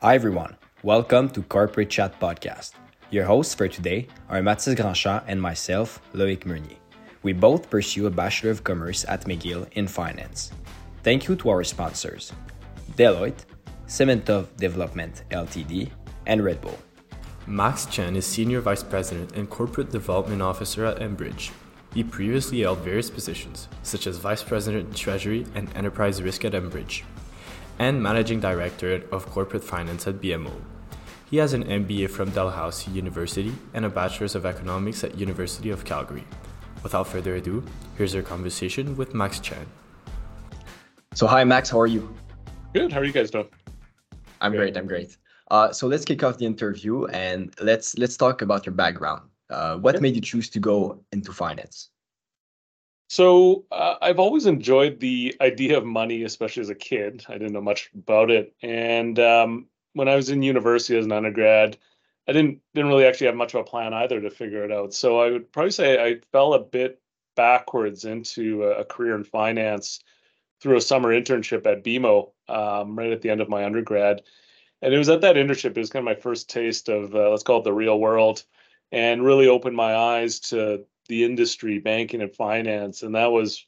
Hi everyone, welcome to Corporate Chat Podcast. Your hosts for today are Mathis Grandchamp and myself, Loic Meunier. We both pursue a Bachelor of Commerce at McGill in Finance. Thank you to our sponsors, Deloitte, Cementov Development Ltd, and Red Bull. Max Chan is Senior Vice President and Corporate Development Officer at Enbridge. He previously held various positions, such as Vice President Treasury and Enterprise Risk at Enbridge and Managing Director of Corporate Finance at BMO. He has an MBA from Dalhousie University and a Bachelor's of Economics at University of Calgary. Without further ado, here's our conversation with Max Chan. So, hi Max, how are you? Good. How are you guys doing? I'm Good. great. I'm great. Uh, so let's kick off the interview and let's let's talk about your background. Uh, what Okay. made you choose to go into finance? So uh, I've always enjoyed the idea of money, especially as a kid. I didn't know much about it, and um, when I was in university as an undergrad, I didn't didn't really actually have much of a plan either to figure it out. So I would probably say I fell a bit backwards into a, a career in finance through a summer internship at BMO um, right at the end of my undergrad. And it was at that internship, it was kind of my first taste of, uh, let's call it the real world, and really opened my eyes to the industry, banking and finance. And that was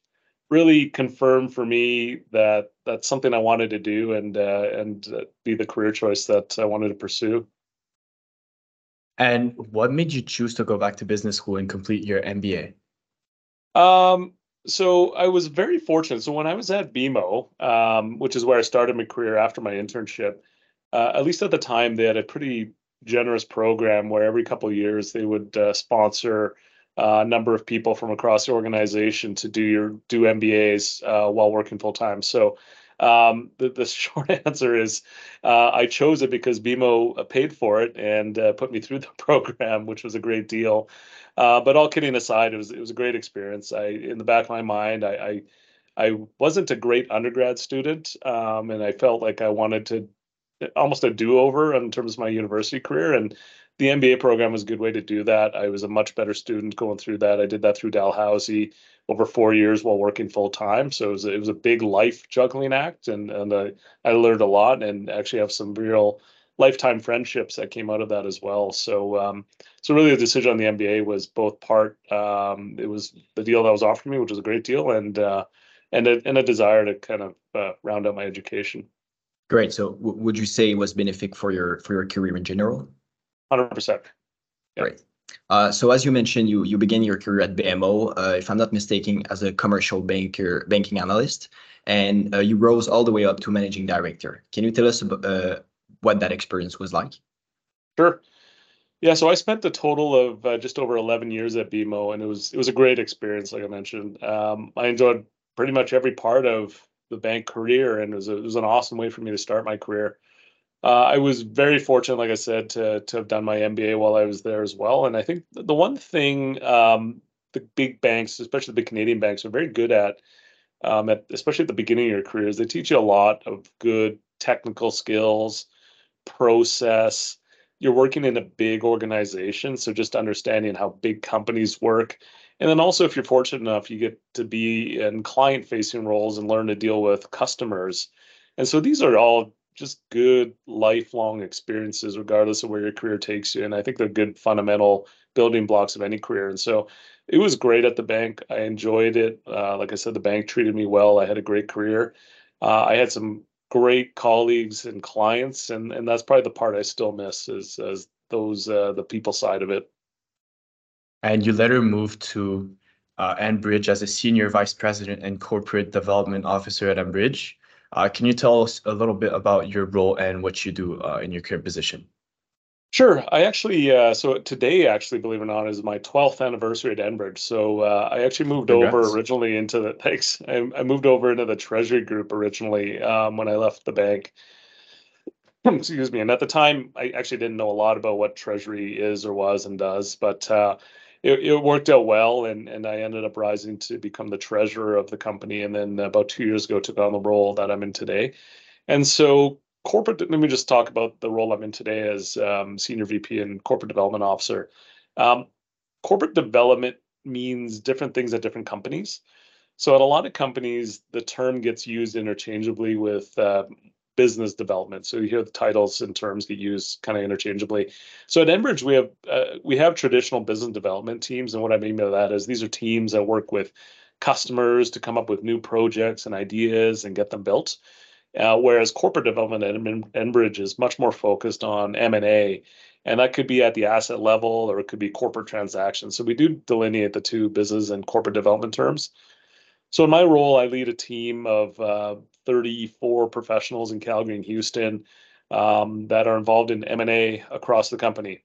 really confirmed for me that that's something I wanted to do and uh, and uh, be the career choice that I wanted to pursue. And what made you choose to go back to business school and complete your MBA? Um, so I was very fortunate. So when I was at BMO, um, which is where I started my career after my internship, uh, at least at the time, they had a pretty generous program where every couple of years they would uh, sponsor a number of people from across the organization to do your do MBAs uh, while working full time. So um, the, the short answer is uh, I chose it because BMO paid for it and uh, put me through the program, which was a great deal. Uh, but all kidding aside, it was it was a great experience. I in the back of my mind, I I, I wasn't a great undergrad student, um, and I felt like I wanted to almost a do over in terms of my university career. And the MBA program was a good way to do that. I was a much better student going through that. I did that through Dalhousie over four years while working full time. So it was, it was a big life juggling act, and and I, I learned a lot and actually have some real lifetime friendships that came out of that as well. So um, so really the decision on the MBA was both part. Um, it was the deal that was offered me, which was a great deal, and uh, and a, and a desire to kind of uh, round out my education. Great. So w- would you say it was benefic for your for your career in general? Hundred percent. Yeah. Great. Uh, so as you mentioned, you you began your career at BMO, uh, if I'm not mistaken, as a commercial banker, banking analyst, and uh, you rose all the way up to managing director. Can you tell us about, uh, what that experience was like? Sure. Yeah, so I spent a total of uh, just over 11 years at BMO, and it was it was a great experience, like I mentioned. Um, I enjoyed pretty much every part of the bank career, and it was a, it was an awesome way for me to start my career. Uh, I was very fortunate, like I said, to to have done my MBA while I was there as well. And I think the one thing um, the big banks, especially the big Canadian banks, are very good at, um, at especially at the beginning of your career, is they teach you a lot of good technical skills, process. You're working in a big organization, so just understanding how big companies work. And then also, if you're fortunate enough, you get to be in client facing roles and learn to deal with customers. And so these are all just good lifelong experiences, regardless of where your career takes you. And I think they're good fundamental building blocks of any career. And so it was great at the bank. I enjoyed it. Uh, like I said, the bank treated me well. I had a great career. Uh, I had some great colleagues and clients, and and that's probably the part I still miss is those uh, the people side of it. And you later moved to uh, Enbridge as a Senior Vice President and Corporate Development Officer at Enbridge. Uh, can you tell us a little bit about your role and what you do uh, in your current position? Sure. I actually, uh, so today, actually, believe it or not, is my 12th anniversary at Enbridge. So uh, I actually moved over originally into the, thanks. I, I moved over into the treasury group originally um, when I left the bank. Excuse me. And at the time, I actually didn't know a lot about what treasury is or was and does, but uh, it, it worked out well. And, and I ended up rising to become the treasurer of the company. And then about two years ago, took on the role that I'm in today. And so corporate, let me just talk about the role I'm in today as um, senior VP and corporate development officer. Um, corporate development means different things at different companies. So at a lot of companies, the term gets used interchangeably with uh, business development. So you hear the titles and terms get used kind of interchangeably. So at Enbridge, we have uh, we have traditional business development teams, and what I mean by that is these are teams that work with customers to come up with new projects and ideas and get them built. Uh, whereas corporate development at Enbridge is much more focused on M&A, and that could be at the asset level or it could be corporate transactions. So we do delineate the two business and corporate development terms. So in my role, I lead a team of uh, 34 professionals in Calgary and Houston um, that are involved in M&A across the company.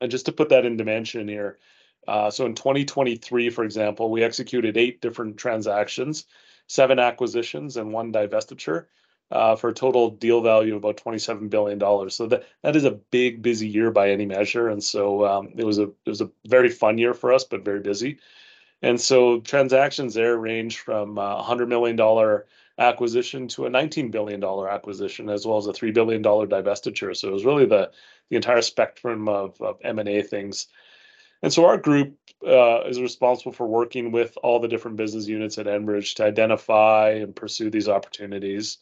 And just to put that in dimension here, uh, so in 2023, for example, we executed eight different transactions seven acquisitions and one divestiture uh, for a total deal value of about $27 billion. So that, that is a big, busy year by any measure. And so um, it was a it was a very fun year for us, but very busy. And so transactions there range from a $100 million acquisition to a $19 billion acquisition, as well as a $3 billion divestiture. So it was really the, the entire spectrum of, of M&A things. And so our group uh, is responsible for working with all the different business units at Enbridge to identify and pursue these opportunities.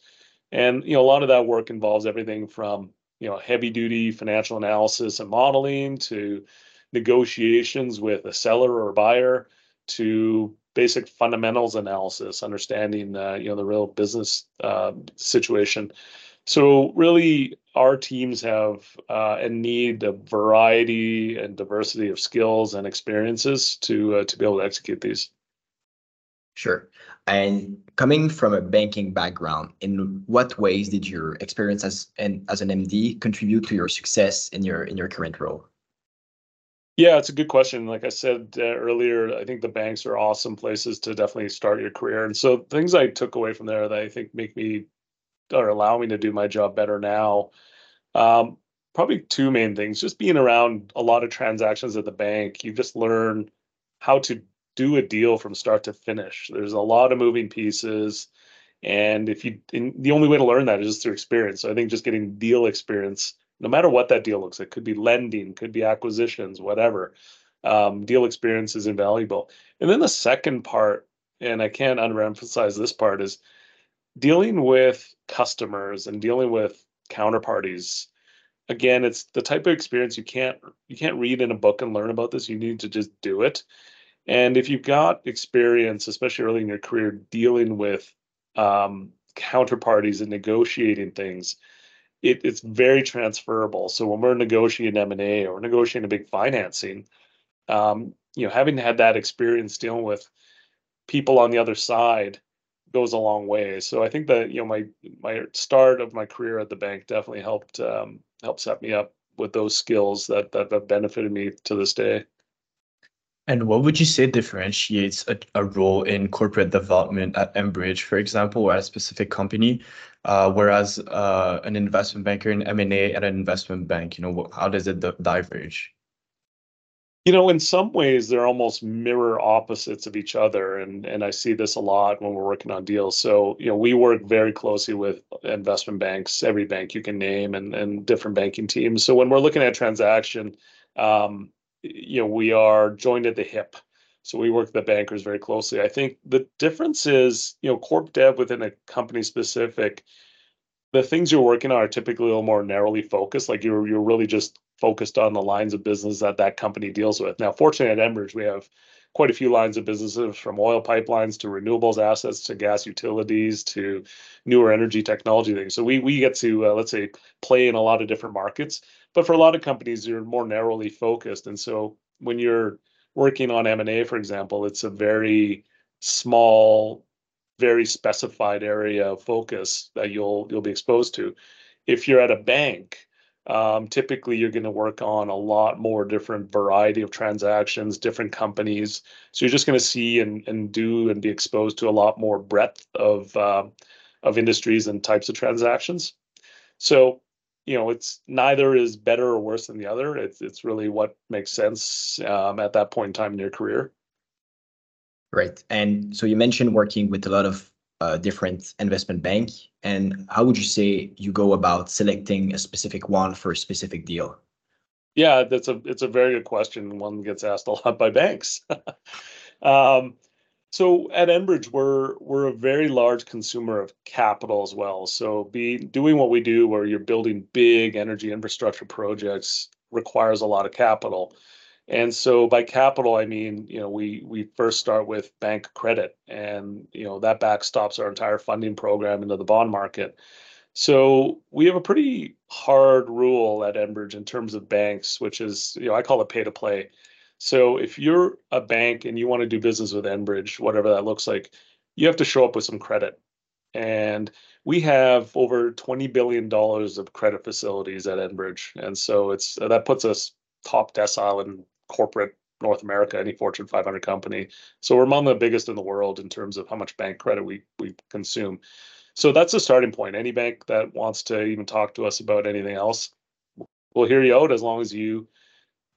And you know, a lot of that work involves everything from you know heavy duty financial analysis and modeling to negotiations with a seller or buyer to basic fundamentals analysis, understanding uh, you know the real business uh, situation. So really, our teams have uh, and need a variety and diversity of skills and experiences to uh, to be able to execute these. Sure. And coming from a banking background, in what ways did your experience as an as an MD contribute to your success in your in your current role? Yeah, it's a good question. Like I said uh, earlier, I think the banks are awesome places to definitely start your career. And so things I took away from there that I think make me or allow me to do my job better now. Um, probably two main things. Just being around a lot of transactions at the bank, you just learn how to do a deal from start to finish. There's a lot of moving pieces. And if you, the only way to learn that is just through experience. So I think just getting deal experience, no matter what that deal looks like, could be lending, could be acquisitions, whatever. Um, deal experience is invaluable. And then the second part, and I can't underemphasize this part, is dealing with customers and dealing with counterparties again it's the type of experience you can't you can't read in a book and learn about this you need to just do it and if you've got experience especially early in your career dealing with um, counterparties and negotiating things it, it's very transferable so when we're negotiating m&a or negotiating a big financing um, you know having had that experience dealing with people on the other side goes a long way. So I think that you know my my start of my career at the bank definitely helped um, help set me up with those skills that that have benefited me to this day. And what would you say differentiates a, role in corporate development at Enbridge, for example, or at a specific company, uh, whereas uh, an investment banker in M&A at an investment bank, you know, how does it diverge? you know in some ways they're almost mirror opposites of each other and and i see this a lot when we're working on deals. So you know we work very closely with investment banks every bank you can name and and different banking teams. So when we're looking at transaction um, you know we are joined at the hip so we work with the bankers very closely i think the difference is you know corp dev within a company specific the things you're working on are typically a little more narrowly focused like you're you're really just focused on the lines of business that that company deals with. Now, fortunately at Enbridge, we have quite a few lines of businesses from oil pipelines to renewables assets to gas utilities to newer energy technology things. So we we get to uh, let's say play in a lot of different markets. But for a lot of companies, you're more narrowly focused, and so when you're working on M&A, for example, it's a very small, very specified area of focus that you'll you'll be exposed to. If you're at a bank, um, typically, you're going to work on a lot more different variety of transactions, different companies. So you're just going to see and, and do and be exposed to a lot more breadth of uh, of industries and types of transactions. So you know, it's neither is better or worse than the other. It's it's really what makes sense um, at that point in time in your career. Right, and so you mentioned working with a lot of a different investment bank? And how would you say you go about selecting a specific one for a specific deal? Yeah, that's a it's a very good question. One gets asked a lot by banks. um, So at Enbridge, we're we're a very large consumer of capital as well. So be doing what we do, where you're building big energy infrastructure projects, requires a lot of capital. And so by capital, I mean, you know, we we first start with bank credit, and you know that backstops our entire funding program into the bond market. So we have a pretty hard rule at Enbridge in terms of banks, which is, you know, I call it pay to play. So if you're a bank and you want to do business with Enbridge, whatever that looks like, you have to show up with some credit. And we have over $20 billion of credit facilities at Enbridge. And so it's that puts us top decile in corporate North America, any Fortune 500 company. So we're among the biggest in the world in terms of how much bank credit we we consume. So that's a starting point. Any bank that wants to even talk to us about anything else, we'll hear you out as long as you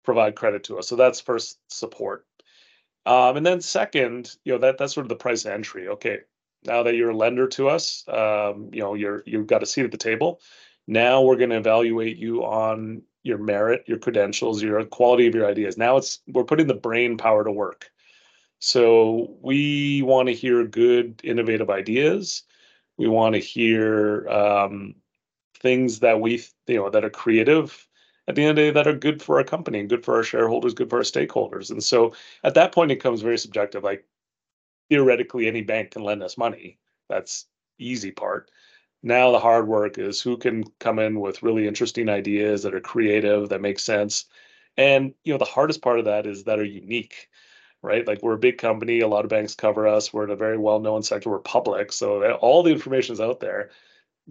provide credit to us. So that's first support. Um, and then second, you know, that that's sort of the price entry. Okay, now that you're a lender to us, um, you know, you're you've got a seat at the table. Now we're going to evaluate you on your merit, your credentials, your quality of your ideas. Now it's we're putting the brain power to work. So we want to hear good, innovative ideas. We want to hear um, things that we, you know, that are creative at the end of the day that are good for our company and good for our shareholders, good for our stakeholders. And so at that point, it becomes very subjective. Like theoretically, any bank can lend us money. That's easy part. Now the hard work is who can come in with really interesting ideas that are creative, that make sense. And you know, the hardest part of that is that are unique, right? Like we're a big company, a lot of banks cover us, we're in a very well-known sector, we're public, so all the information is out there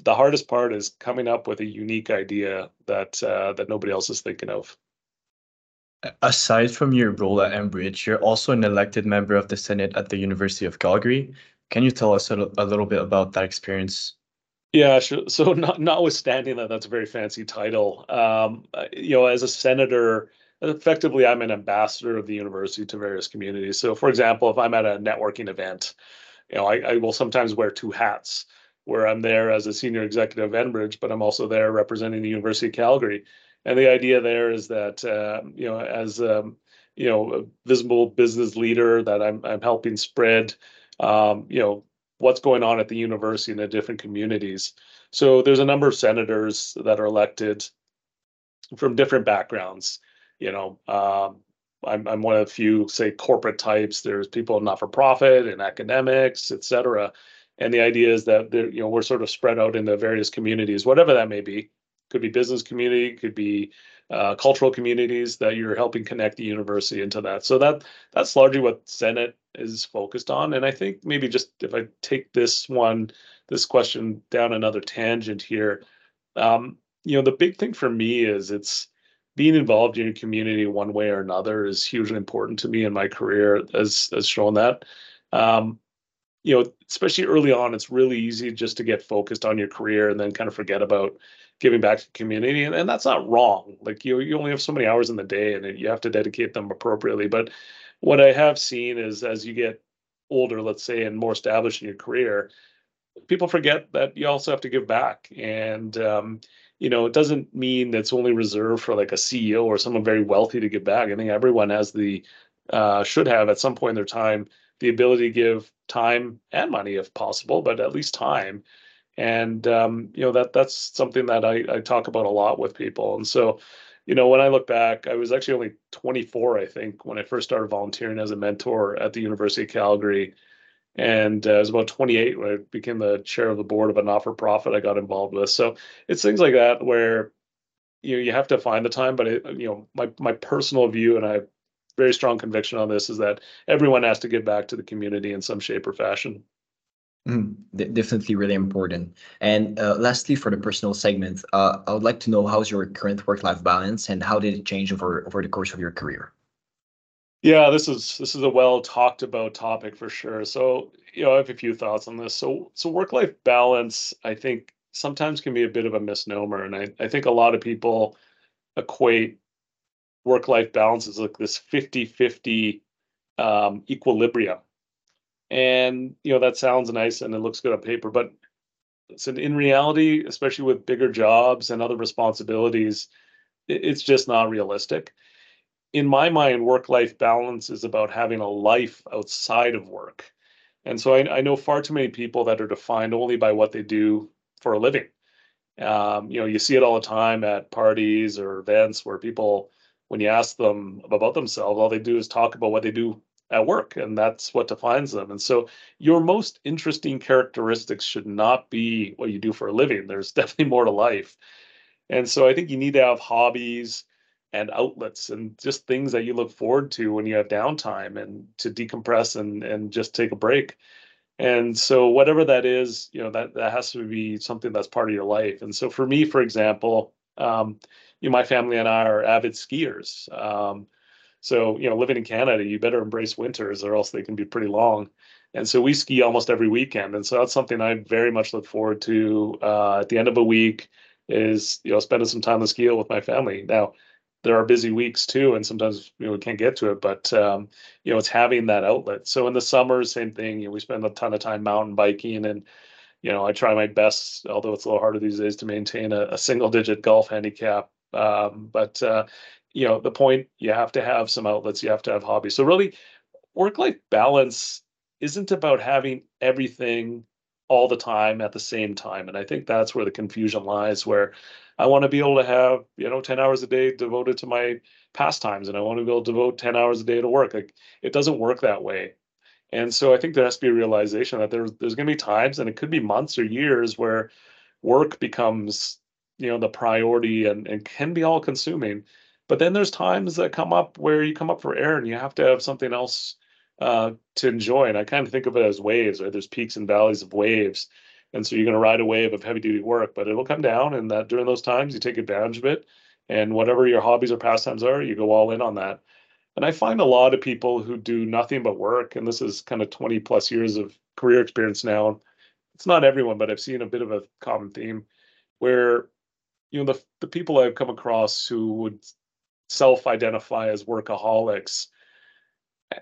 the hardest part is coming up with a unique idea that uh, that nobody else is thinking of. Aside from your role at Enbridge, you're also an elected member of the Senate at the University of Calgary. Can you tell us a, a little bit about that experience? Yeah, sure. So, not, notwithstanding that, that's a very fancy title. Um, uh, you know, as a senator, effectively, I'm an ambassador of the university to various communities. So, for example, if I'm at a networking event, you know, I, I will sometimes wear two hats where I'm there as a senior executive of Enbridge, but I'm also there representing the University of Calgary. And the idea there is that uh, you know, as um, you know, a visible business leader, that I'm I'm helping spread, um, you know, what's going on at the university in the different communities. So there's a number of senators that are elected from different backgrounds. You know, um, I'm I'm one of the few, say, corporate types. There's people in not for profit and academics, et cetera. And the idea is that you know we're sort of spread out in the various communities, whatever that may be. Could be business community, could be uh, cultural communities that you're helping connect the university into that. So that that's largely what Senate is focused on. And I think maybe just if I take this one, this question down another tangent here, um, you know, the big thing for me is it's being involved in your community one way or another is hugely important to me in my career, as as shown that. Um, you know, especially early on, it's really easy just to get focused on your career and then kind of forget about giving back to the community. And, and that's not wrong. Like you, you only have so many hours in the day and you have to dedicate them appropriately. But what I have seen is as you get older, let's say, and more established in your career, people forget that you also have to give back. And, um, you know, it doesn't mean that's only reserved for like a CEO or someone very wealthy to give back. I think everyone has the, uh, should have at some point in their time the ability to give time and money if possible, but at least time. And um, you know that that's something that I, I talk about a lot with people. And so, you know, when I look back, I was actually only 24, I think, when I first started volunteering as a mentor at the University of Calgary. And uh, I was about 28 when I became the chair of the board of a not-for-profit I got involved with. So it's things like that where you know you have to find the time. But it, you know, my my personal view, and I very strong conviction on this is that everyone has to give back to the community in some shape or fashion. Mm, definitely really important. And uh, lastly, for the personal segment, uh, I would like to know how's your current work-life balance and how did it change over over the course of your career? Yeah, this is this is a well talked about topic for sure. So, you know, I have a few thoughts on this. So, so work-life balance, I think sometimes can be a bit of a misnomer, and I, I think a lot of people equate work life balance is like this 50 50 um, equilibrium. And, you know, that sounds nice and it looks good on paper, but so in reality, especially with bigger jobs and other responsibilities, it's just not realistic. in my mind, work life balance is about having a life outside of work. And so I, I, know far too many people that are defined only by what they do for a living. Um, you know, you see it all the time at parties or events where people, when you ask them about themselves, all they do is talk about what they do at work, and that's what defines them. And so your most interesting characteristics should not be what you do for a living. There's definitely more to life. And so I think you need to have hobbies and outlets and just things that you look forward to when you have downtime and to decompress and and just take a break. And so whatever that is, you know, that that has to be something that's part of your life. And so for me, for example, um, you know, my family and I are avid skiers. Um, so, you know, living in Canada, you better embrace winters or else they can be pretty long. And so we ski almost every weekend. And so that's something I very much look forward to uh, at the end of a week is, you know, spending some time on the ski with my family. Now, there are busy weeks too, and sometimes you know we can't get to it. But um, you know, it's having that outlet. So in the summer, same thing. You know, we spend a ton of time mountain biking, and you know, I try my best, although it's a little harder these days to maintain a, a single-digit golf handicap. Um, but uh, you know, the point you have to have some outlets. You have to have hobbies. So really, work-life balance isn't about having everything all the time at the same time, and I think that's where the confusion lies. Where I want to be able to have, you know, 10 hours a day devoted to my pastimes and I want to be able to devote 10 hours a day to work. Like it doesn't work that way. And so I think there has to be a realization that there's there's going to be times and it could be months or years where work becomes, you know, the priority and, and can be all consuming. But then there's times that come up where you come up for air and you have to have something else uh, to enjoy. And I kind of think of it as waves, right? There's peaks and valleys of waves and so you're going to ride a wave of heavy duty work but it'll come down and that during those times you take advantage of it and whatever your hobbies or pastimes are you go all in on that and i find a lot of people who do nothing but work and this is kind of 20 plus years of career experience now it's not everyone but i've seen a bit of a common theme where you know the, the people i've come across who would self-identify as workaholics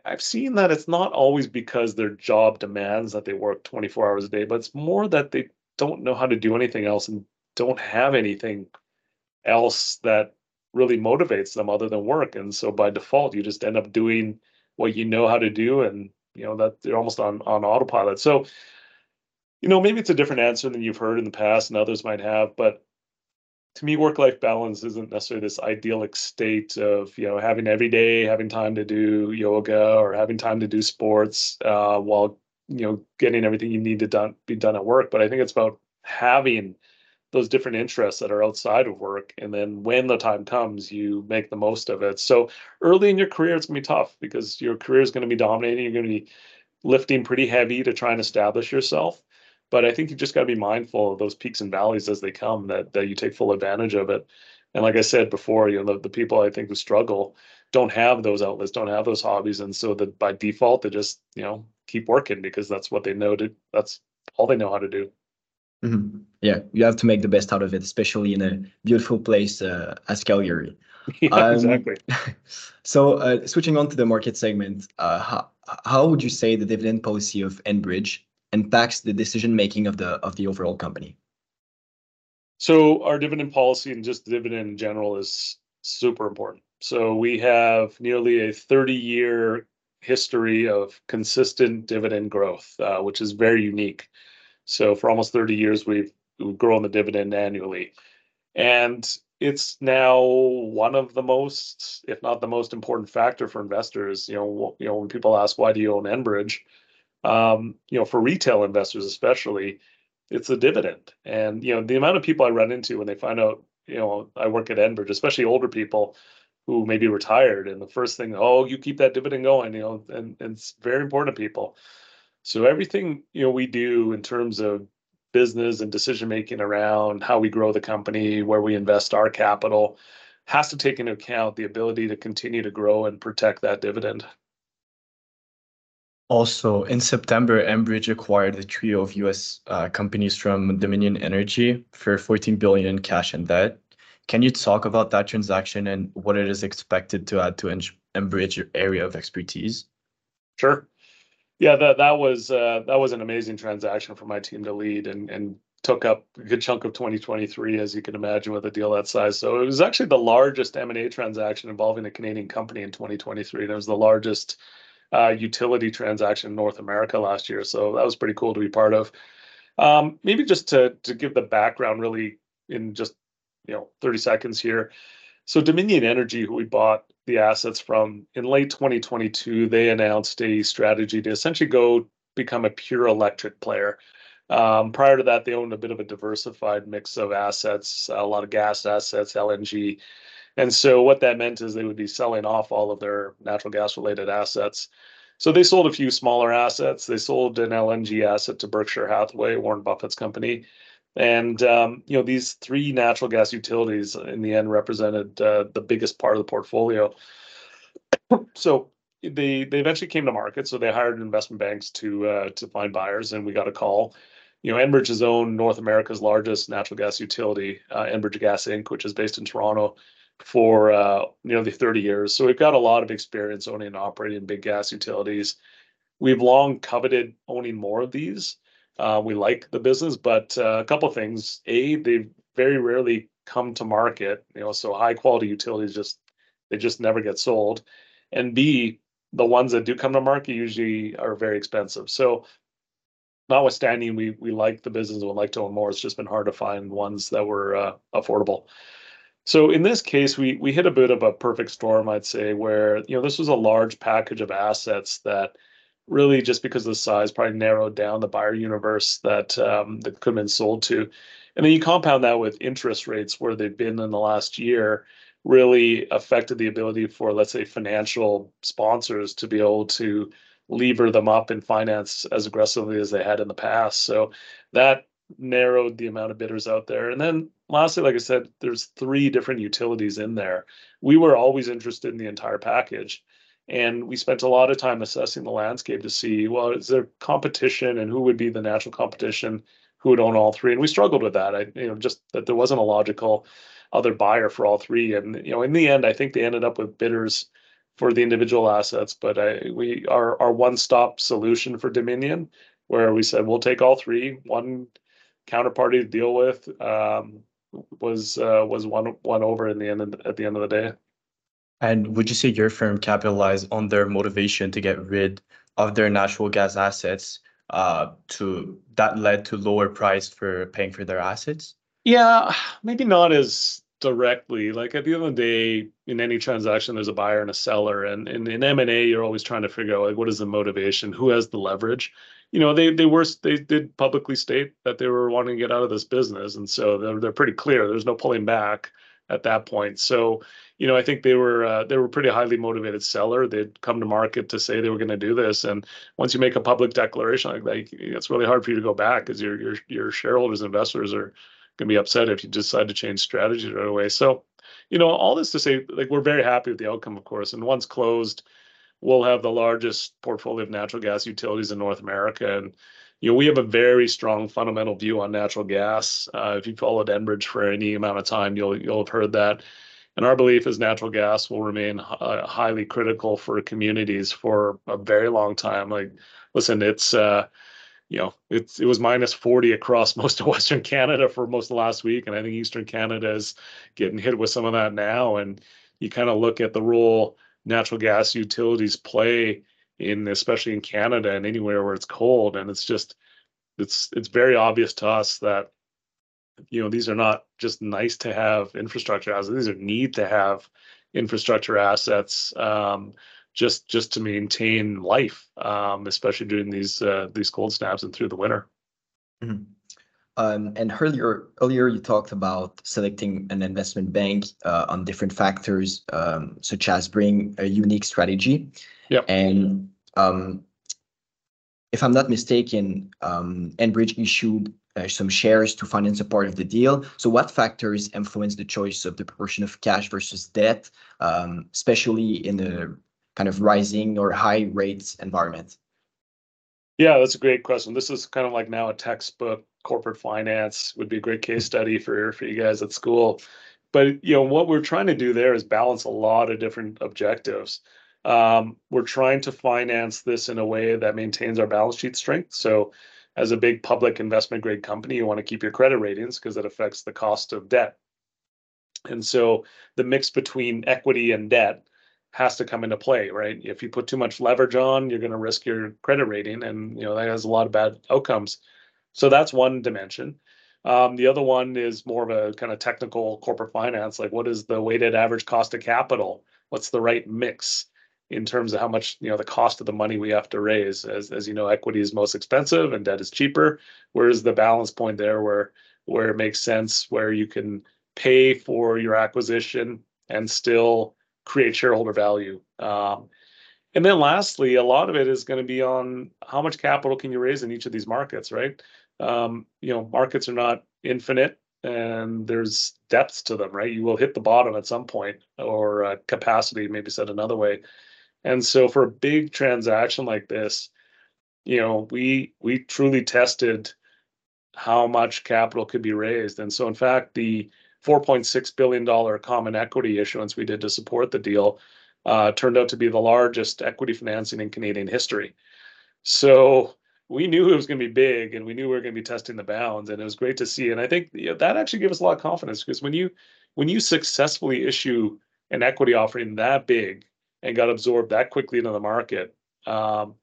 I've seen that it's not always because their job demands that they work 24 hours a day, but it's more that they don't know how to do anything else and don't have anything else that really motivates them other than work. And so by default, you just end up doing what you know how to do and you know that they're almost on on autopilot. So, you know, maybe it's a different answer than you've heard in the past and others might have, but to me, work life balance isn't necessarily this idyllic state of you know having every day having time to do yoga or having time to do sports uh, while you know getting everything you need to done be done at work. But I think it's about having those different interests that are outside of work, and then when the time comes, you make the most of it. So early in your career, it's gonna be tough because your career is going to be dominating. You're going to be lifting pretty heavy to try and establish yourself but I think you just got to be mindful of those peaks and valleys as they come that that you take full advantage of it. And like I said before, you know, the, the people I think who struggle don't have those outlets, don't have those hobbies, and so that by default they just you know keep working because that's what they know to. That's all they know how to do. Mm-hmm. Yeah, you have to make the best out of it, especially in a beautiful place uh, as Calgary. yeah, um, exactly. so, uh, switching on to the market segment, uh, how, how would you say the dividend policy of Enbridge impacts the decision making of the of the overall company? So our dividend policy and just dividend in general is super important. So we have nearly a 30 year history of consistent dividend growth, uh, which is very unique. So for almost 30 years, we've, we've grown the dividend annually. And it's now one of the most, if not the most important factor for investors. You know, you know, when people ask why do you own Enbridge, um, you know, for retail investors especially, it's a dividend. And you know, the amount of people I run into when they find out, you know, I work at Enbridge, especially older people who may be retired, and the first thing, oh, you keep that dividend going, you know, and, and it's very important to people. So everything you know we do in terms of business and decision making around how we grow the company, where we invest our capital, has to take into account the ability to continue to grow and protect that dividend. Also, in September, Enbridge acquired a trio of U.S. Uh, companies from Dominion Energy for 14 billion in cash and debt. Can you talk about that transaction and what it is expected to add to Enbridge area of expertise? Sure. Yeah, that that was uh, that was an amazing transaction for my team to lead, and and took up a good chunk of 2023, as you can imagine, with a deal that size. So it was actually the largest M&A transaction involving a Canadian company in 2023, and it was the largest Uh, utility transaction in North America last year. So that was pretty cool to be part of. Um, maybe just to to give the background really in just you know 30 seconds here. So Dominion Energy, who we bought the assets from in late 2022, they announced a strategy to essentially go become a pure electric player. Um, prior to that, they owned a bit of a diversified mix of assets, a lot of gas assets, LNG. And so what that meant is they would be selling off all of their natural gas-related assets. So they sold a few smaller assets. They sold an LNG asset to Berkshire Hathaway, Warren Buffett's company. And um, you know these three natural gas utilities, in the end, represented uh, the biggest part of the portfolio. So they they eventually came to market. So they hired investment banks to uh, to find buyers, and we got a call. You know, Enbridge has owned North America's largest natural gas utility, uh, Enbridge Gas Inc., which is based in Toronto, for uh, nearly 30 years. So we've got a lot of experience owning and operating big gas utilities. We've long coveted owning more of these. Uh, we like the business, but uh, a couple things. A, they very rarely come to market. You know, so high-quality utilities, just they just never get sold. And B, the ones that do come to market usually are very expensive. So notwithstanding, we we like the business and would like to own more. It's just been hard to find ones that were affordable. So in this case, we we hit a bit of a perfect storm, I'd say, where you know this was a large package of assets that really, just because of the size, probably narrowed down the buyer universe that um, that could have been sold to. And then you compound that with interest rates where they've been in the last year, really affected the ability for, let's say, financial sponsors to be able to lever them up and finance as aggressively as they had in the past. So that narrowed the amount of bidders out there. And then lastly, like I said, there's three different utilities in there. We were always interested in the entire package. And we spent a lot of time assessing the landscape to see, well, is there competition and who would be the natural competition who would own all three? And we struggled with that, I, you know, just that there wasn't a logical other buyer for all three. And you know, in the end, I think they ended up with bidders for the individual assets. But I, we are our one-stop solution for Dominion, where we said, we'll take all three, one counterparty to deal with, um, was uh, was won over in the end at the end of the day. And would you say your firm capitalized on their motivation to get rid of their natural gas assets uh, To that led to lower price for paying for their assets? Yeah, maybe not as directly. Like at the end of the day, in any transaction, there's a buyer and a seller. And in M&A, you're always trying to figure out like what is the motivation, who has the leverage. You know they they were they did publicly state that they were wanting to get out of this business. And so they're they're pretty clear. There's no pulling back at that point. So you know I think they were uh, they a pretty highly motivated seller. They'd come to market to say they were going to do this. And once you make a public declaration like that, it's really hard for you to go back because your shareholders and investors are going to be upset if you decide to change strategy right away. So you know all this to say, like we're very happy with the outcome, of course. And once closed, we'll have the largest portfolio of natural gas utilities in North America. And you know, we have a very strong fundamental view on natural gas. Uh, if you've followed Enbridge for any amount of time, you'll you'll have heard that. And our belief is natural gas will remain uh, highly critical for communities for a very long time. Like, Listen, it's uh, you know it's it was minus 40 across most of Western Canada for most of last week. And I think Eastern Canada is getting hit with some of that now. And you kind of look at the role natural gas utilities play, in especially in Canada and anywhere where it's cold. And it's just it's it's very obvious to us that you know these are not just nice-to-have infrastructure assets. These are need-to-have infrastructure assets um, just just to maintain life, um, especially during these uh, these cold snaps and through the winter. Mm-hmm. Um, and earlier, you talked about selecting an investment bank uh, on different factors, um, such as bringing a unique strategy. Yeah. And um, if I'm not mistaken, Enbridge issued uh, some shares to finance a part of the deal. So what factors influence the choice of the proportion of cash versus debt, especially in a kind of rising or high rates environment? Yeah, that's a great question. This is kind of like now a textbook. Corporate finance would be a great case study for for you guys at school. But you know what we're trying to do there is balance a lot of different objectives. Um, we're trying to finance this in a way that maintains our balance sheet strength. So as a big public investment grade company, you want to keep your credit ratings because it affects the cost of debt. And so the mix between equity and debt has to come into play, right? If you put too much leverage on, you're going to risk your credit rating, and you know that has a lot of bad outcomes. So that's one dimension. Um, the other one is more of a kind of technical corporate finance, like what is the weighted average cost of capital? What's the right mix in terms of how much you know the cost of the money we have to raise? As as you know, equity is most expensive and debt is cheaper. Where's the balance point there where where it makes sense, where you can pay for your acquisition and still create shareholder value. Um, and then lastly, a lot of it is going to be on how much capital can you raise in each of these markets, right? Um, you know, markets are not infinite and there's depths to them, right? You will hit the bottom at some point or uh, capacity, maybe said another way. And so for a big transaction like this, you know, we we truly tested how much capital could be raised. And so in fact, the $4.6 billion common equity issuance we did to support the deal uh, turned out to be the largest equity financing in Canadian history. So we knew it was going to be big and we knew we were going to be testing the bounds and it was great to see and i think you know, that actually gave us a lot of confidence because when you when you successfully issue an equity offering that big and got absorbed that quickly into the market um,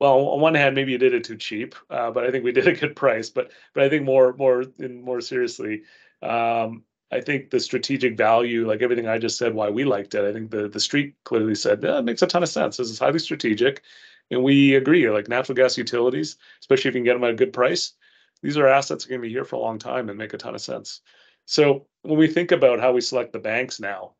well on one hand maybe you did it too cheap uh, but i think we did a good price but but i think more more more seriously um, I think the strategic value, like everything I just said, why we liked it. I think the the street clearly said it makes a ton of sense. This is highly strategic, and we agree. Like natural gas utilities, especially if you can get them at a good price, these are assets that are going to be here for a long time and make a ton of sense. So when we think about how we select the banks now,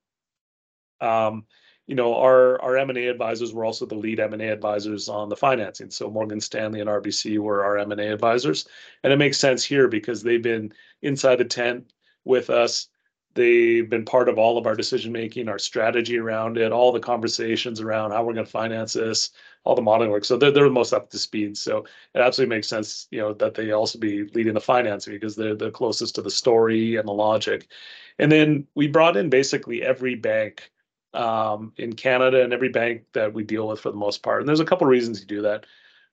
um, you know, our our M and A advisors were also the lead M and A advisors on the financing. So Morgan Stanley and RBC were our M and A advisors, and it makes sense here because they've been inside the tent with us. They've been part of all of our decision making, our strategy around it, all the conversations around how we're going to finance this, all the modeling work. So they're they're the most up to speed. So it absolutely makes sense, you know, that they also be leading the financing because they're the closest to the story and the logic. And then we brought in basically every bank um, in Canada and every bank that we deal with for the most part. And there's a couple reasons to do that.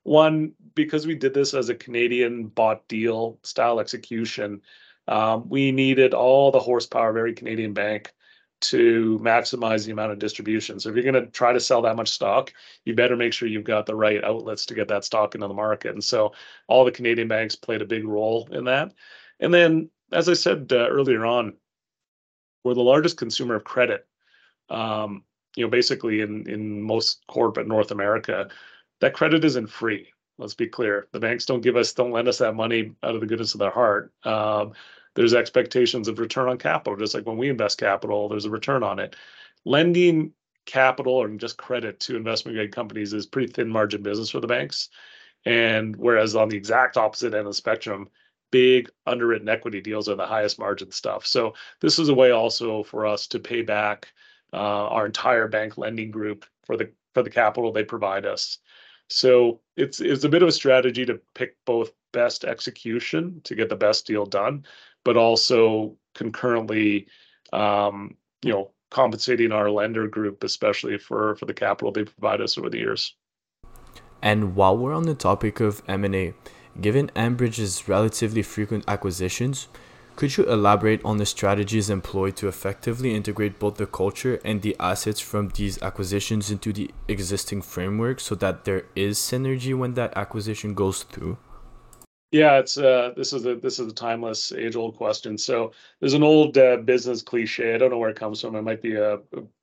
One, because we did this as a Canadian bought deal style execution, um, we needed all the horsepower of every Canadian bank to maximize the amount of distribution. So if you're going to try to sell that much stock, you better make sure you've got the right outlets to get that stock into the market. And so all the Canadian banks played a big role in that. And then, as I said uh, earlier on, we're the largest consumer of credit. Um, you know, basically in in most corporate North America, that credit isn't free. Let's be clear. The banks don't give us, don't lend us that money out of the goodness of their heart. Um, there's expectations of return on capital. Just like when we invest capital, there's a return on it. Lending capital or just credit to investment grade companies is pretty thin margin business for the banks. And whereas on the exact opposite end of the spectrum, big underwritten equity deals are the highest margin stuff. So this is a way also for us to pay back uh, our entire bank lending group for the for the capital they provide us. So it's it's a bit of a strategy to pick both best execution to get the best deal done, but also concurrently, um, you know, compensating our lender group, especially for for the capital they provide us over the years. And while we're on the topic of M&A, given Enbridge's relatively frequent acquisitions, could you elaborate on the strategies employed to effectively integrate both the culture and the assets from these acquisitions into the existing framework so that there is synergy when that acquisition goes through? Yeah, it's uh, this is a this is a timeless, age-old question. So there's an old uh, business cliche. I don't know where it comes from. It might be a,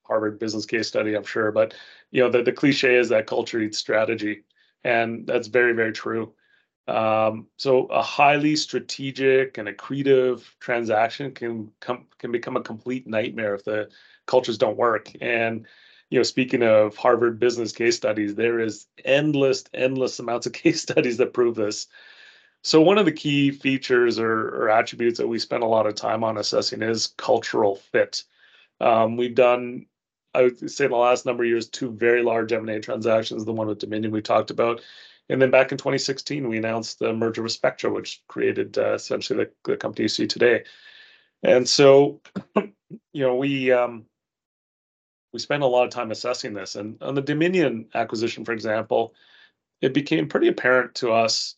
Harvard business case study, I'm sure. But you know, the the cliche is that culture eats strategy, and that's very very true. Um, so a highly strategic and accretive transaction can come can become a complete nightmare if the cultures don't work. And you know, speaking of Harvard business case studies, there is endless, endless amounts of case studies that prove this. So one of the key features or, or, attributes that we spend a lot of time on assessing is cultural fit. Um, we've done, I would say, in the last number of years, two very large M&A transactions. The one with Dominion we talked about, and then back in 2016, we announced the merger with Spectra, which created uh, essentially the, the company you see today. And so, you know, we um, we spent a lot of time assessing this. And on the Dominion acquisition, for example, it became pretty apparent to us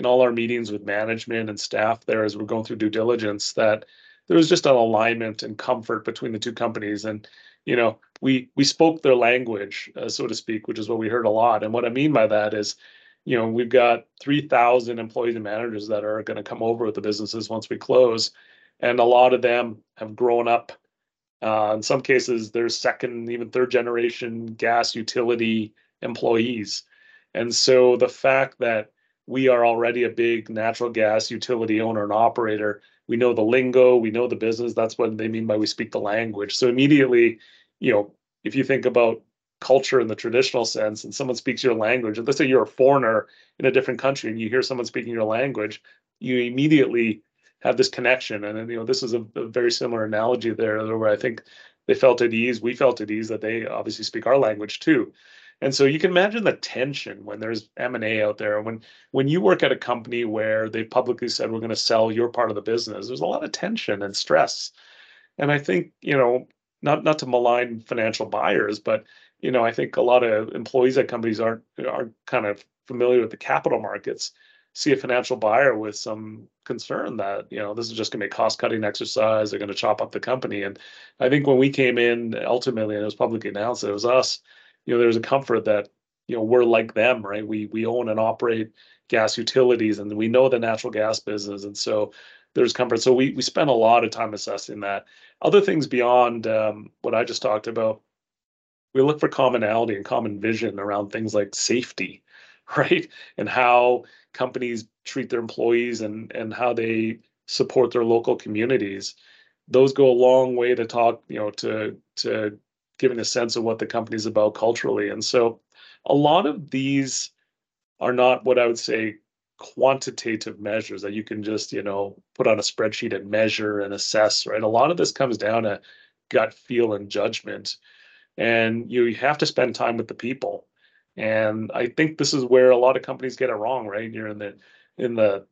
in all our meetings with management and staff there as we're going through due diligence that there was just an alignment and comfort between the two companies. And you know we we spoke their language uh, so to speak which is what we heard a lot. And what i mean by that is you know we've got 3000 employees and managers that are going to come over with the businesses once we close. And a lot of them have grown up uh, in some cases they're second even third generation gas utility employees. And so the fact that we are already a big natural gas utility owner and operator we know the lingo, we know the business. That's what they mean by we speak the language. So immediately, you know, if you think about culture in the traditional sense and someone speaks your language, and let's say you're a foreigner in a different country and you hear someone speaking your language, you immediately have this connection. And you know, this is a, a very similar analogy there where I think they felt at ease, we felt at ease that they obviously speak our language too. And so you can imagine the tension when there's M&A out there. When when you work at a company where they publicly said we're going to sell your part of the business, there's a lot of tension and stress. And I think, you know, not not to malign financial buyers, but you know, I think a lot of employees at companies aren't aren't kind of familiar with the capital markets, see a financial buyer with some concern that, you know, this is just going to be a cost-cutting exercise, they're going to chop up the company. And I think when we came in ultimately and it was publicly announced it was us, you know, there's a comfort that, you know, we're like them, right? We we own and operate gas utilities and we know the natural gas business. And so there's comfort. So we we spend a lot of time assessing that. Other things beyond um, what I just talked about, we look for commonality and common vision around things like safety, right? And how companies treat their employees and and how they support their local communities. Those go a long way to talk, you know, to to giving a sense of what the company's about culturally. And so a lot of these are not what I would say quantitative measures that you can just, you know, put on a spreadsheet and measure and assess, right? A lot of this comes down to gut feel and judgment. And you have to spend time with the people. And I think this is where a lot of companies get it wrong, right? You're in the in the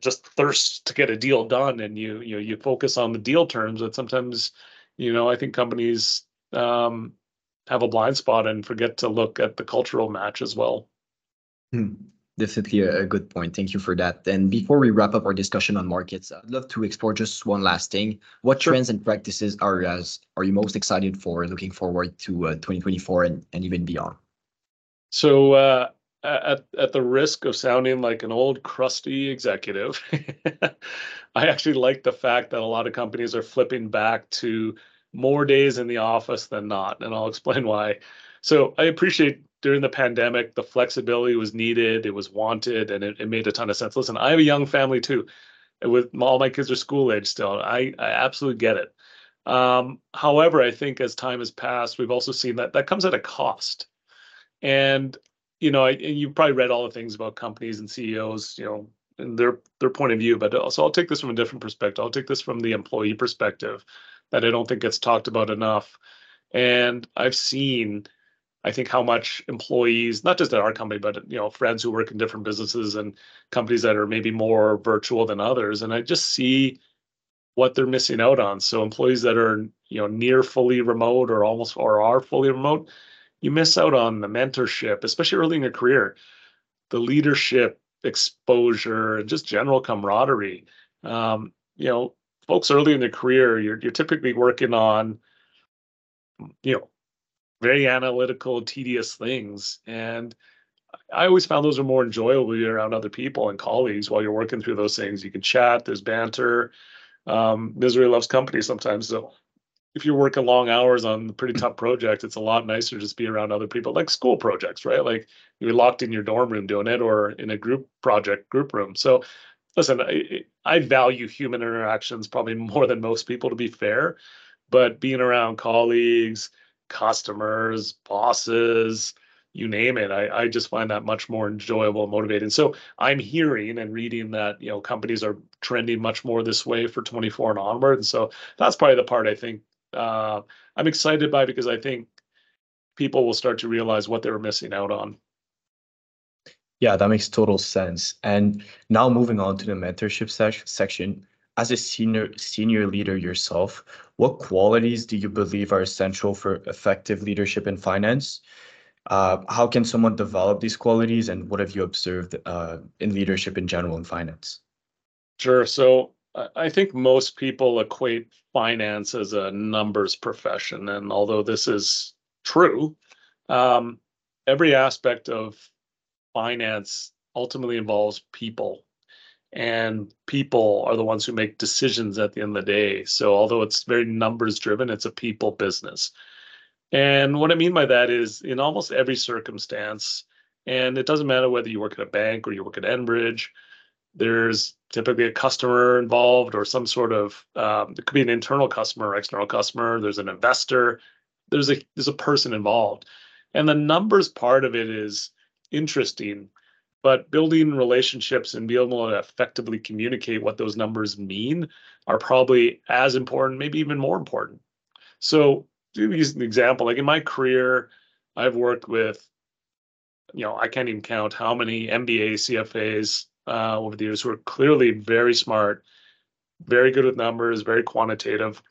just thirst to get a deal done and you you know you focus on the deal terms but sometimes you know i think companies um, have a blind spot and forget to look at the cultural match as well. Hmm. Definitely a, good point. Thank you for that. And before we wrap up our discussion on markets, I'd love to explore just one last thing. What sure. trends and practices are as are you most excited for looking forward to uh, 2024 and, and even beyond? So uh, at at the risk of sounding like an old crusty executive, I actually like the fact that a lot of companies are flipping back to more days in the office than not. And I'll explain why. So I appreciate during the pandemic, the flexibility was needed, it was wanted, and it, it made a ton of sense. Listen, I have a young family too. With all my kids are school age still. I, I absolutely get it. Um, however, I think as time has passed, we've also seen that that comes at a cost. And you know, I, and you probably read all the things about companies and CEOs, you know, and their their point of view. But also, I'll take this from a different perspective. I'll take this from the employee perspective that I don't think gets talked about enough. And I've seen, I think, how much employees, not just at our company, but you know, friends who work in different businesses and companies that are maybe more virtual than others, and I just see what they're missing out on. So employees that are you know near fully remote or almost or are fully remote, you miss out on the mentorship, especially early in your career, the leadership exposure and just general camaraderie. Um, you know, folks early in their career, you're you're typically working on, you know, very analytical, tedious things. And I always found those are more enjoyable around other people and colleagues while you're working through those things. You can chat, there's banter. Um, misery loves company sometimes. So if you're working long hours on a pretty tough project, it's a lot nicer to just be around other people, like school projects, right? Like you're locked in your dorm room doing it or in a group project, group room. So listen, I, I value human interactions probably more than most people, to be fair. But being around colleagues, customers, bosses, you name it, I, I just find that much more enjoyable and motivating. So I'm hearing and reading that you know companies are trending much more this way for 24 and onward. And so that's probably the part I think uh, I'm excited by because I think people will start to realize what they were missing out on. Yeah, that makes total sense. And now moving on to the mentorship se- section, as a senior senior leader yourself, what qualities do you believe are essential for effective leadership in finance? Uh, how can someone develop these qualities, and what have you observed uh, in leadership in general in finance? Sure. So I think most people equate finance as a numbers profession, and although this is true, um, every aspect of finance ultimately involves people. And people are the ones who make decisions at the end of the day. So although it's very numbers driven it's a people business. And what i mean by that is in almost every circumstance and it doesn't matter whether you work at a bank or you work at enbridge there's typically a customer involved or some sort of um, it could be an internal customer or external customer. There's an investor. There's a there's a person involved. And the numbers part of it is interesting but building relationships and being able to effectively communicate what those numbers mean are probably as important maybe even more important. So to use an example like in my career i've worked with you know i can't even count how many mba cfas uh, over the years who are clearly very smart very good with numbers very quantitative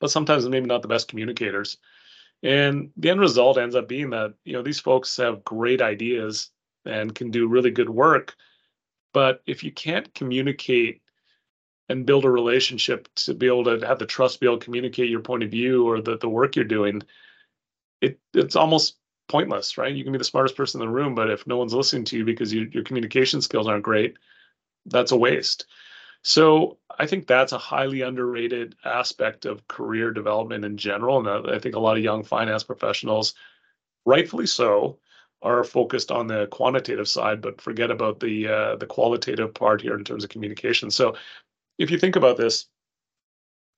but sometimes maybe not the best communicators and the end result ends up being that you know these folks have great ideas and can do really good work. But if you can't communicate and build a relationship to be able to have the trust be able to communicate your point of view or the, the work you're doing it it's almost pointless right? You can be the smartest person in the room but if no one's listening to you because you, your communication skills aren't great that's a waste so I think that's a highly underrated aspect of career development in general. And I think a lot of young finance professionals, rightfully so, are focused on the quantitative side, but forget about the uh, the qualitative part here in terms of communication. So if you think about this,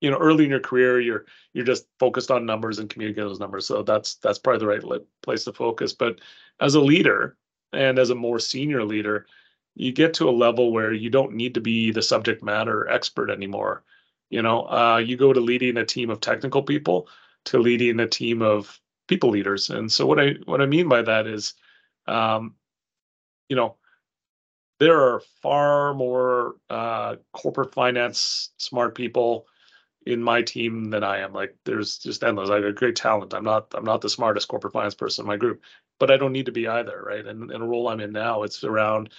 you know, early in your career, you're you're just focused on numbers and communicating those numbers. So that's that's probably the right place to focus. But as a leader and as a more senior leader, you get to a level where you don't need to be the subject matter expert anymore. You know, uh, you go to leading a team of technical people to leading a team of people leaders. And so what I what I mean by that is, um, you know, there are far more uh, corporate finance smart people in my team than I am. Like there's just endless. I have great talent. I'm not I'm not the smartest corporate finance person in my group, but I don't need to be either, right? And in a role I'm in now, it's around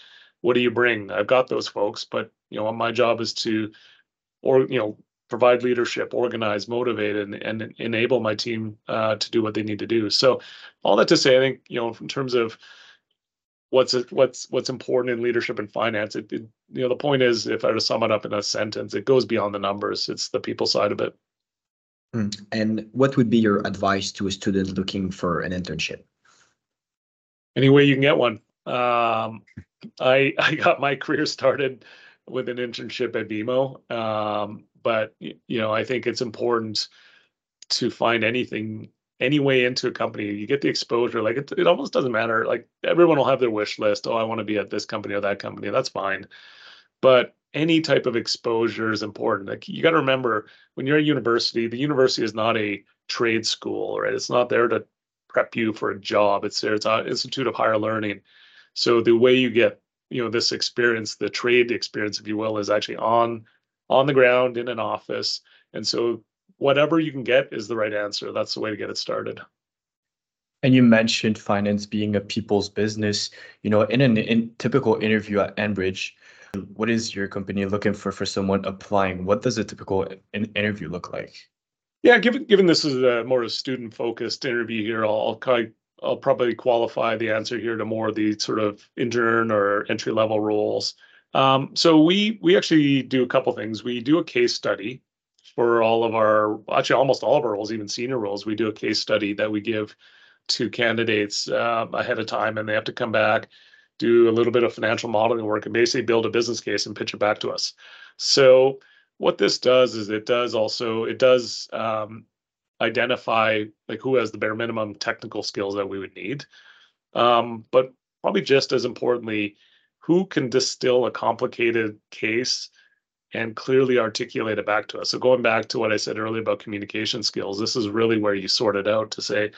what do you bring? I've got those folks, but you know, my job is to, or you know, provide leadership, organize, motivate, and and enable my team uh, to do what they need to do. So, all that to say, I think you know, in terms of what's what's what's important in leadership and finance, it, it you know, the point is, if I were to sum it up in a sentence, it goes beyond the numbers. It's the people side of it. Hmm. And what would be your advice to a student looking for an internship? Any way you can get one. Um, I I got my career started with an internship at BMO, um, but you know I think it's important to find anything any way into a company. You get the exposure. Like it, it almost doesn't matter. Like everyone will have their wish list. Oh, I want to be at this company or that company. That's fine, but any type of exposure is important. Like you got to remember when you're at university, the university is not a trade school, right? It's not there to prep you for a job. It's there. It's an institute of higher learning so the way you get, you know, this experience, the trade experience, if you will, is actually on on the ground in an office. And so whatever you can get is the right answer. That's the way to get it started. And you mentioned finance being a people's business. You know, in an in typical interview at Enbridge, what is your company looking for for someone applying? What does a typical in interview look like? Yeah, given given this is a more student focused interview here, I'll, I'll kind of I'll probably qualify the answer here to more of the sort of intern or entry level roles. Um, so we we actually do a couple things. We do a case study for all of our actually almost all of our roles, even senior roles. We do a case study that we give to candidates uh, ahead of time, and they have to come back, do a little bit of financial modeling work, and basically build a business case and pitch it back to us. So what this does is it does also it does um, identify like who has the bare minimum technical skills that we would need. Um, but probably just as importantly, who can distill a complicated case and clearly articulate it back to us. So going back to what I said earlier about communication skills, this is really where you sort it out to say,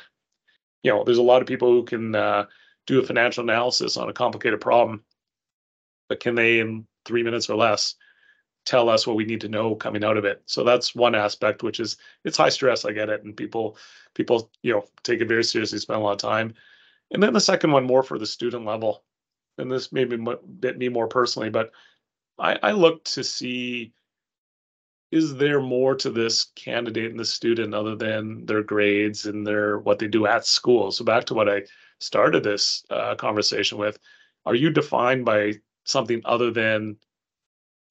you know, there's a lot of people who can uh, do a financial analysis on a complicated problem, but can they in three minutes or less tell us what we need to know coming out of it. So that's one aspect, which is it's high stress. I get it, and people people you know take it very seriously, spend a lot of time. And then the second one more for the student level, and this maybe bit me more personally, but I, I look to see is there more to this candidate and the student other than their grades and their what they do at school? So back to what I started this uh, conversation with, are you defined by something other than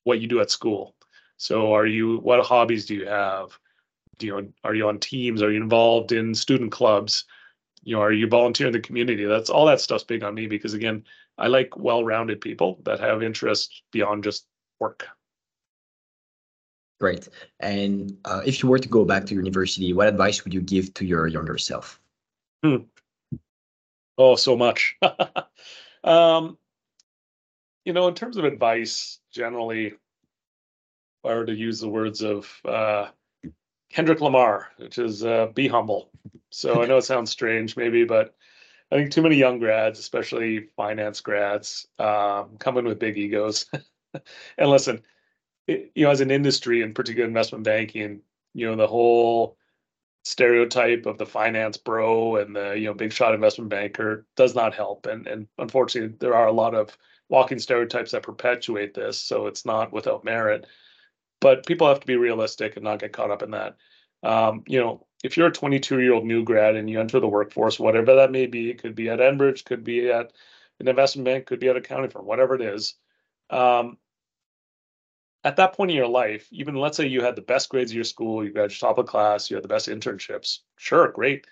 what you do at school? So are you what hobbies do you have? Do you are you on teams? Are you involved in student clubs? You know, are you volunteer in the community? That's all that stuff's big on me because again, I like well-rounded people that have interests beyond just work. Great. And uh, if you were to go back to university, what advice would you give to your younger self? Hmm. Oh, so much. um, you know, in terms of advice, generally, if I were to use the words of uh, Kendrick Lamar, which is uh, be humble. So I know it sounds strange, maybe, but I think too many young grads, especially finance grads, um, come in with big egos. and listen, you know, as an industry, in particular investment banking, you know, the whole stereotype of the finance bro and the you know big shot investment banker does not help and and unfortunately there are a lot of walking stereotypes that perpetuate this so it's not without merit but people have to be realistic and not get caught up in that um, you know if you're a 22 year old new grad and you enter the workforce whatever that may be it could be at enbridge could be at an investment bank could be at a accounting firm whatever it is um, at that point in your life, even let's say you had the best grades of your school, you got top of class, you had the best internships, sure, great.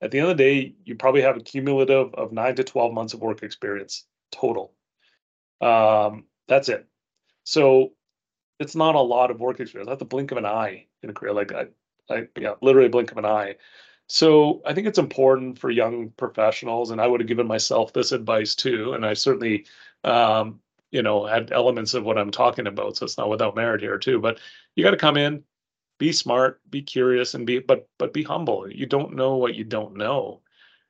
At the end of the day, you probably have a cumulative of nine to 12 months of work experience total. Um, that's it. So it's not a lot of work experience. That's the blink of an eye in a career. Like I, I yeah, literally blink of an eye. So I think it's important for young professionals, and I would have given myself this advice too. And I certainly um, you know had elements of what i'm talking about so it's not without merit here too but you got to come in be smart be curious and be but but be humble you don't know what you don't know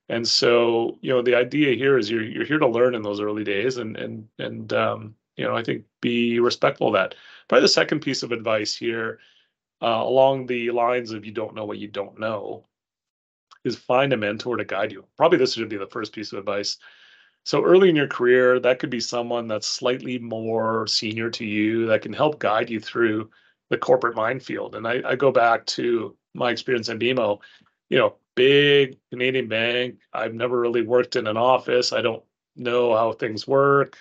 and so you know the idea here is you're you're here to learn in those early days and and and um, you know i think be respectful of that. Probably the second piece of advice here uh, along the lines of you don't know what you don't know is find a mentor to guide you. Probably this should be the first piece of advice. So early in your career, that could be someone that's slightly more senior to you that can help guide you through the corporate minefield. And I, I go back to my experience in BMO, you know, big Canadian bank. I've never really worked in an office. I don't know how things work.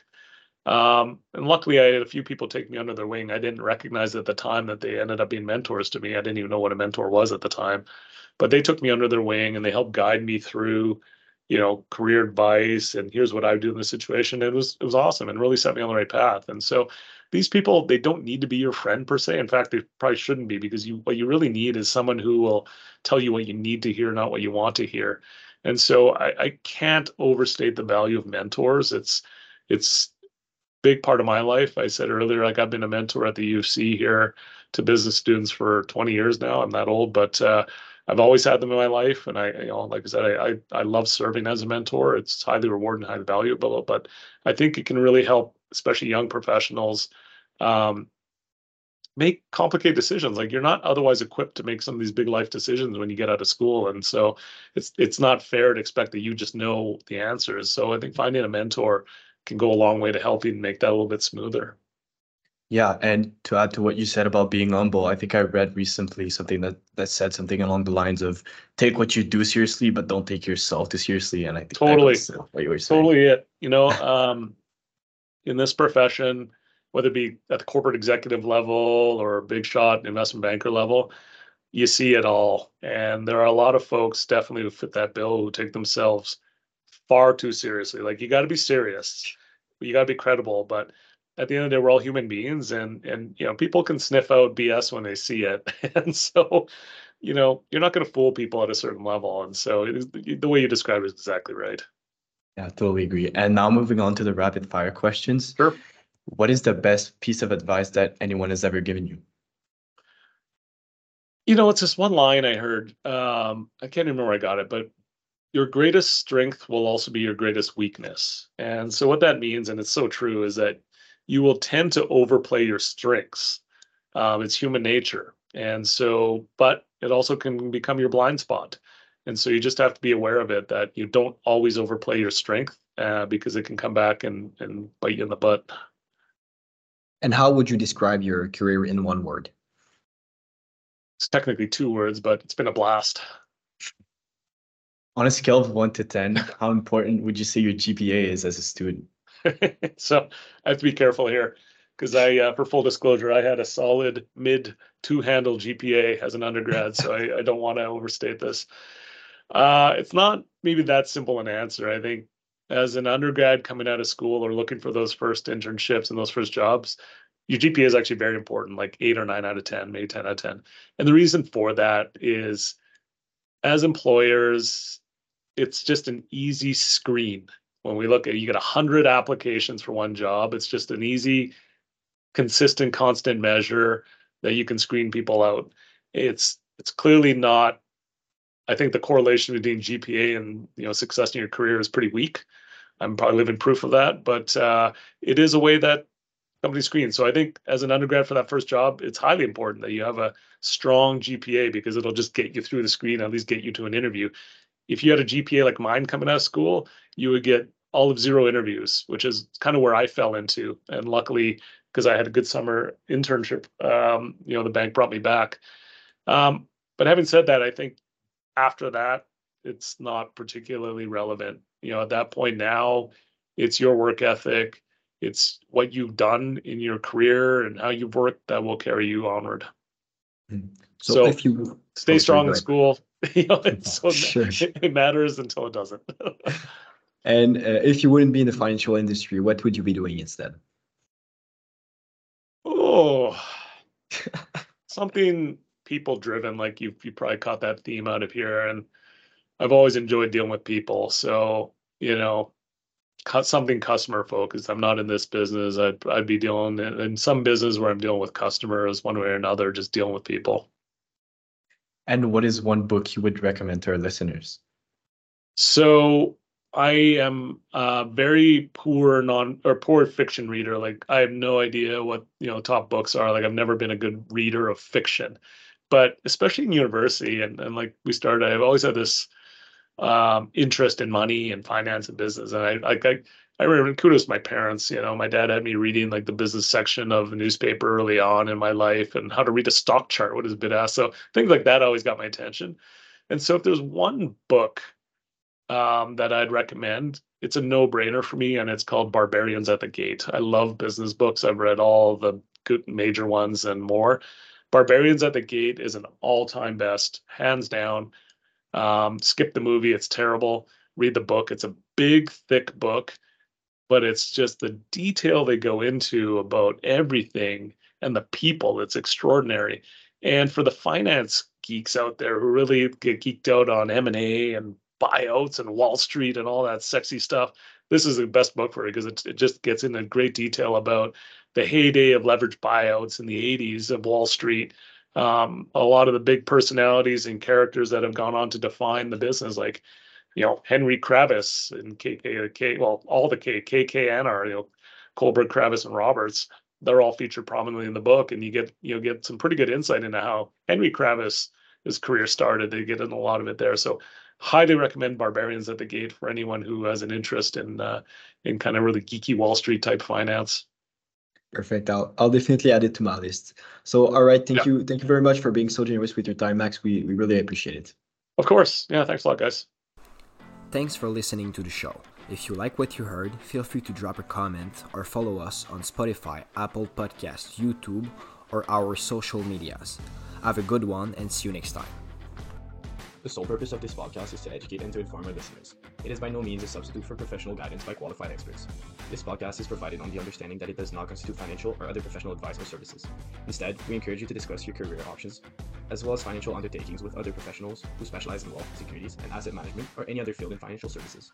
Um, and luckily, I had a few people take me under their wing. I didn't recognize at the time that they ended up being mentors to me. I didn't even know what a mentor was at the time, but they took me under their wing and they helped guide me through you know, career advice and here's what I do in this situation. It was it was awesome and really set me on the right path. And so these people they don't need to be your friend per se. In fact, they probably shouldn't be because you what you really need is someone who will tell you what you need to hear, not what you want to hear. And so I, I can't overstate the value of mentors. It's it's big part of my life. I said earlier, like I've been a mentor at the U of C here to business students for 20 years now. I'm that old, but uh, I've always had them in my life, and I, you know, like I said, I, I, I love serving as a mentor. It's highly rewarding, highly valuable. But I think it can really help, especially young professionals, um, make complicated decisions. Like you're not otherwise equipped to make some of these big life decisions when you get out of school, and so it's it's not fair to expect that you just know the answers. So I think finding a mentor can go a long way to helping make that a little bit smoother. Yeah, and to add to what you said about being humble, I think I read recently something that that said something along the lines of take what you do seriously, but don't take yourself too seriously. And I think totally what you were saying. Totally it. You know, um, in this profession, whether it be at the corporate executive level or big shot investment banker level, you see it all. And there are a lot of folks definitely who fit that bill who take themselves far too seriously. Like you got to be serious, you got to be credible, but at the end of the day, we're all human beings, and and you know people can sniff out BS when they see it, and so you know you're not going to fool people at a certain level, and so the way you describe it is exactly right. Yeah, totally agree. And now moving on to the rapid fire questions. Sure. What is the best piece of advice that anyone has ever given you? You know, it's this one line I heard. Um, I can't remember where I got it, but your greatest strength will also be your greatest weakness. And so what that means, and it's so true, is that you will tend to overplay your strengths. Um, it's human nature. And so, but it also can become your blind spot. And so you just have to be aware of it that you don't always overplay your strength uh, because it can come back and, and bite you in the butt. And how would you describe your career in one word? It's technically two words, but it's been a blast. On a scale of one to 10, how important would you say your GPA is as a student? so I have to be careful here because I, uh, for full disclosure, I had a solid mid two handle GPA as an undergrad. so I, I don't want to overstate this. Uh, it's not maybe that simple an answer. I think as an undergrad coming out of school or looking for those first internships and those first jobs, your GPA is actually very important, like eight or nine out of 10, maybe 10 out of 10. And the reason for that is as employers, it's just an easy screen. When we look at you get a 100 applications for one job, it's just an easy, consistent, constant measure that you can screen people out. It's it's clearly not I think the correlation between GPA and you know success in your career is pretty weak. I'm probably living proof of that, but uh, it is a way that companies screen. So I think as an undergrad for that first job, it's highly important that you have a strong GPA because it'll just get you through the screen, at least get you to an interview. If you had a GPA like mine coming out of school, you would get all of zero interviews, which is kind of where I fell into. And luckily, because I had a good summer internship, um, you know, the bank brought me back. Um, but having said that, I think after that, it's not particularly relevant. You know, at that point now, it's your work ethic, it's what you've done in your career and how you've worked that will carry you onward. Hmm. So, so if you stay oh, strong in school, you know, it's so sure. it matters until it doesn't. and uh, if you wouldn't be in the financial industry, what would you be doing instead? Oh, something people driven like you you probably caught that theme out of here and i've always enjoyed dealing with people. So you know cut something customer focused i'm not in this business. I'd, I'd be dealing in, in some business where i'm dealing with customers one way or another just dealing with people. And what is one book you would recommend to our listeners? So I am a very poor non or poor fiction reader. Like I have no idea what you know top books are. Like I've never been a good reader of fiction but especially in university and, and like we started, I've always had this um, interest in money and finance and business. And I like I, I remember kudos to my parents. You know, my dad had me reading like the business section of a newspaper early on in my life and how to read a stock chart, what is bid ask. So things like that always got my attention. And so if there's one book um, that I'd recommend, it's a no-brainer for me, and it's called Barbarians at the Gate. I love business books. I've read all the good major ones and more. Barbarians at the Gate is an all-time best, hands down. Um, skip the movie; it's terrible. Read the book; it's a big, thick book, but it's just the detail they go into about everything and the people. It's extraordinary. And for the finance geeks out there who really get geeked out on M and A and buyouts and Wall Street and all that sexy stuff, this is the best book for it because it, it just gets into great detail about the heyday of leveraged buyouts in the 80s of Wall Street. Um, a lot of the big personalities and characters that have gone on to define the business, like you know Henry Kravis and KK, well, all the K, KKNR, you know, Kohlberg, Kravis, and Roberts. They're all featured prominently in the book, and you get you know get some pretty good insight into how Henry Kravis his career started. They get in a lot of it there. So highly recommend Barbarians at the Gate for anyone who has an interest in uh, in kind of really geeky Wall Street type finance. Perfect. I'll I'll definitely add it to my list. So all right, thank yeah. you. Thank you very much for being so generous with your time, Max. We we really appreciate it. Of course. Yeah, thanks a lot, guys. Thanks for listening to the show. If you like what you heard, feel free to drop a comment or follow us on Spotify, Apple Podcasts, YouTube, or our social medias. Have a good one and see you next time. The sole purpose of this podcast is to educate and to inform our listeners. It is by no means a substitute for professional guidance by qualified experts. This podcast is provided on the understanding that it does not constitute financial or other professional advice or services. Instead, we encourage you to discuss your career options, as well as financial undertakings with other professionals who specialize in wealth, securities, and asset management or any other field in financial services.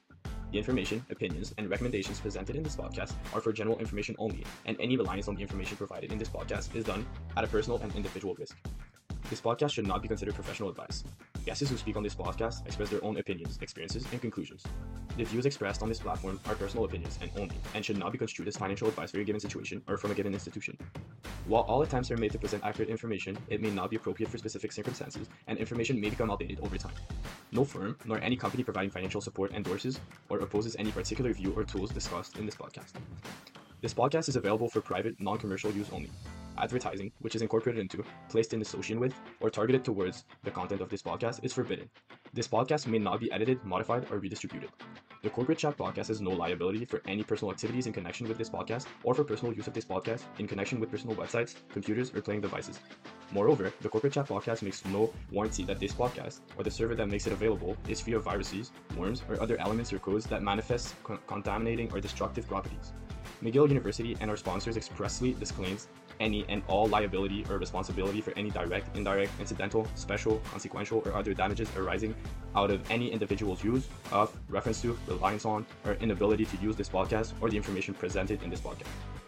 The information, opinions, and recommendations presented in this podcast are for general information only, and any reliance on the information provided in this podcast is done at a personal and individual risk. This podcast should not be considered professional advice. Guests who speak on this podcast express their own opinions, experiences, and conclusions. The views expressed on this platform are personal opinions and only, and should not be construed as financial advice for a given situation or from a given institution. While all attempts are made to present accurate information, it may not be appropriate for specific circumstances, and information may become outdated over time. No firm, nor any company providing financial support endorses or opposes any particular view or tools discussed in this podcast. This podcast is available for private, non commercial use only advertising, which is incorporated into, placed in association with, or targeted towards the content of this podcast is forbidden. This podcast may not be edited, modified, or redistributed. The Corporate Chat podcast has no liability for any personal activities in connection with this podcast or for personal use of this podcast in connection with personal websites, computers, or playing devices. Moreover, the Corporate Chat podcast makes no warranty that this podcast or the server that makes it available is free of viruses, worms, or other elements or codes that manifest con- contaminating or destructive properties. McGill University and our sponsors expressly disclaims any and all liability or responsibility for any direct, indirect, incidental, special, consequential, or other damages arising out of any individual's use of, reference to, reliance on, or inability to use this podcast or the information presented in this podcast.